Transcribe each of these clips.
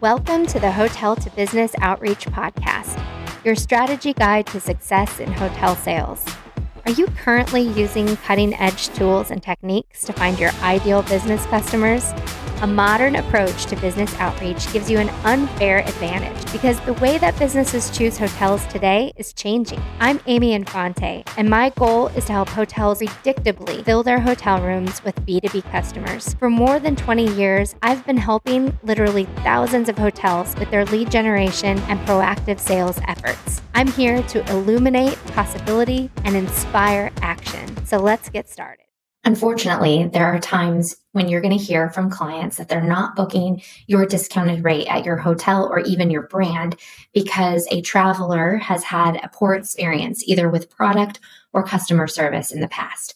Welcome to the Hotel to Business Outreach Podcast, your strategy guide to success in hotel sales. Are you currently using cutting edge tools and techniques to find your ideal business customers? A modern approach to business outreach gives you an unfair advantage because the way that businesses choose hotels today is changing. I'm Amy Infante, and my goal is to help hotels predictably fill their hotel rooms with B2B customers. For more than 20 years, I've been helping literally thousands of hotels with their lead generation and proactive sales efforts. I'm here to illuminate possibility and inspire action. So let's get started. Unfortunately, there are times when you're going to hear from clients that they're not booking your discounted rate at your hotel or even your brand because a traveler has had a poor experience either with product or customer service in the past.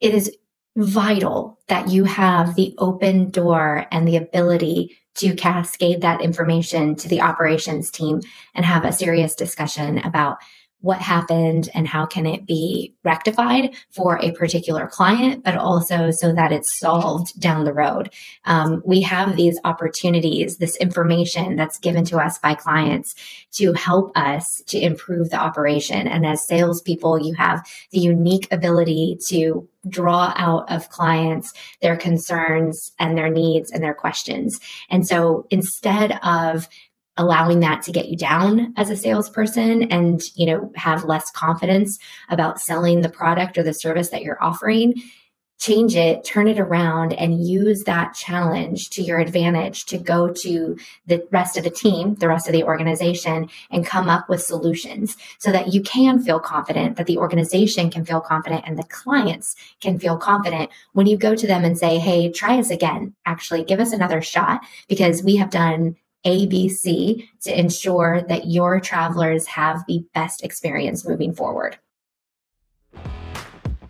It is vital that you have the open door and the ability to cascade that information to the operations team and have a serious discussion about what happened and how can it be rectified for a particular client, but also so that it's solved down the road. Um, we have these opportunities, this information that's given to us by clients to help us to improve the operation. And as salespeople, you have the unique ability to draw out of clients their concerns and their needs and their questions. And so instead of allowing that to get you down as a salesperson and you know have less confidence about selling the product or the service that you're offering change it turn it around and use that challenge to your advantage to go to the rest of the team the rest of the organization and come up with solutions so that you can feel confident that the organization can feel confident and the clients can feel confident when you go to them and say hey try us again. Actually give us another shot because we have done ABC to ensure that your travelers have the best experience moving forward.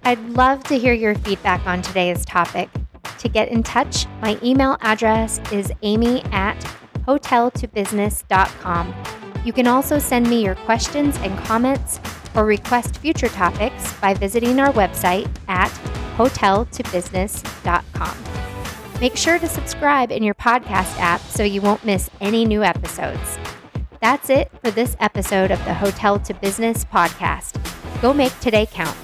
I'd love to hear your feedback on today's topic. To get in touch, my email address is amy at hoteltobusiness.com. You can also send me your questions and comments or request future topics by visiting our website at hoteltobusiness.com. Make sure to subscribe in your podcast app so you won't miss any new episodes. That's it for this episode of the Hotel to Business podcast. Go make today count.